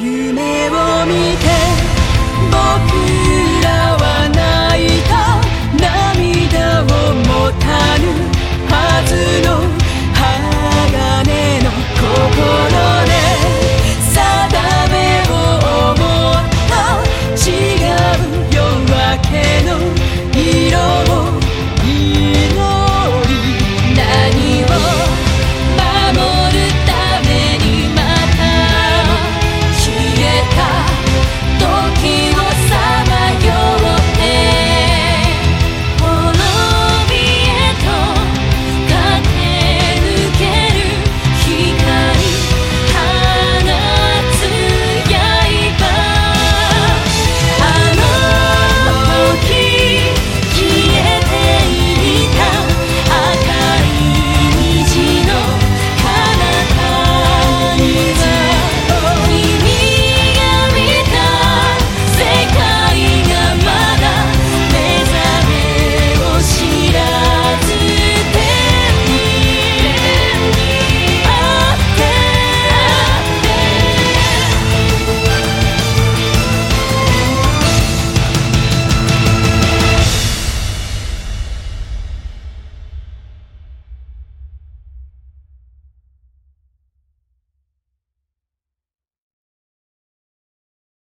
愚昧。